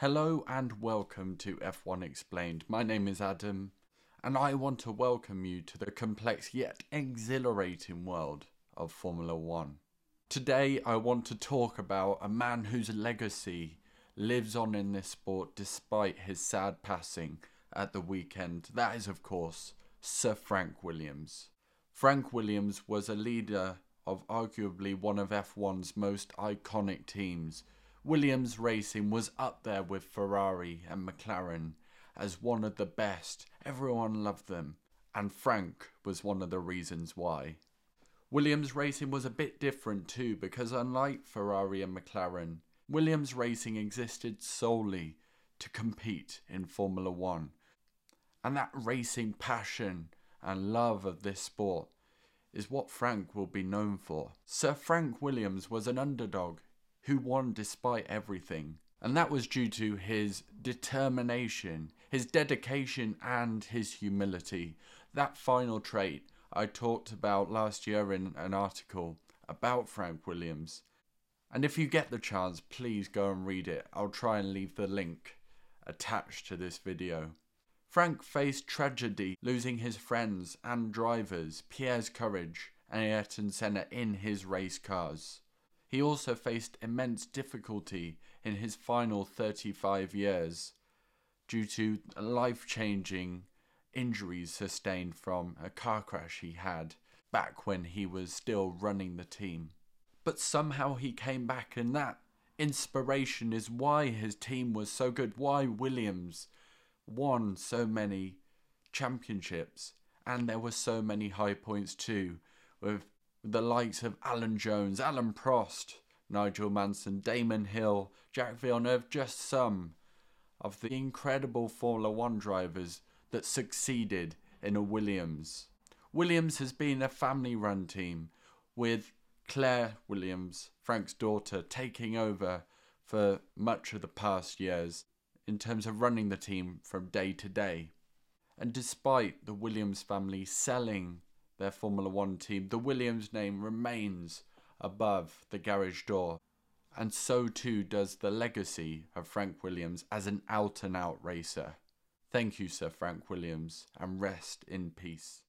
Hello and welcome to F1 Explained. My name is Adam, and I want to welcome you to the complex yet exhilarating world of Formula One. Today, I want to talk about a man whose legacy lives on in this sport despite his sad passing at the weekend. That is, of course, Sir Frank Williams. Frank Williams was a leader of arguably one of F1's most iconic teams Williams Racing was up there with Ferrari and McLaren as one of the best. Everyone loved them, and Frank was one of the reasons why. Williams Racing was a bit different too because, unlike Ferrari and McLaren, Williams Racing existed solely to compete in Formula One. And that racing passion and love of this sport is what Frank will be known for. Sir Frank Williams was an underdog who won despite everything. And that was due to his determination, his dedication, and his humility. That final trait I talked about last year in an article about Frank Williams. And if you get the chance, please go and read it. I'll try and leave the link attached to this video. Frank faced tragedy, losing his friends and drivers, Piers Courage, and Ayrton Senna in his race cars. He also faced immense difficulty in his final 35 years due to life changing injuries sustained from a car crash he had back when he was still running the team. But somehow he came back, and that inspiration is why his team was so good, why Williams won so many championships, and there were so many high points too, with the likes of Alan Jones, Alain Prost, Nigel Mansell, Damon Hill, Jacques Villeneuve, just some of the incredible Formula One drivers that succeeded in a Williams. Williams has been a family run team with Claire Williams, Frank's daughter, taking over for much of the past years in terms of running the team from day to day. And despite the Williams family selling their Formula One team, the Williams name remains above the garage door, and so too does the legacy of Frank Williams as an out and out racer. Thank you, Sir Frank Williams, and rest in peace.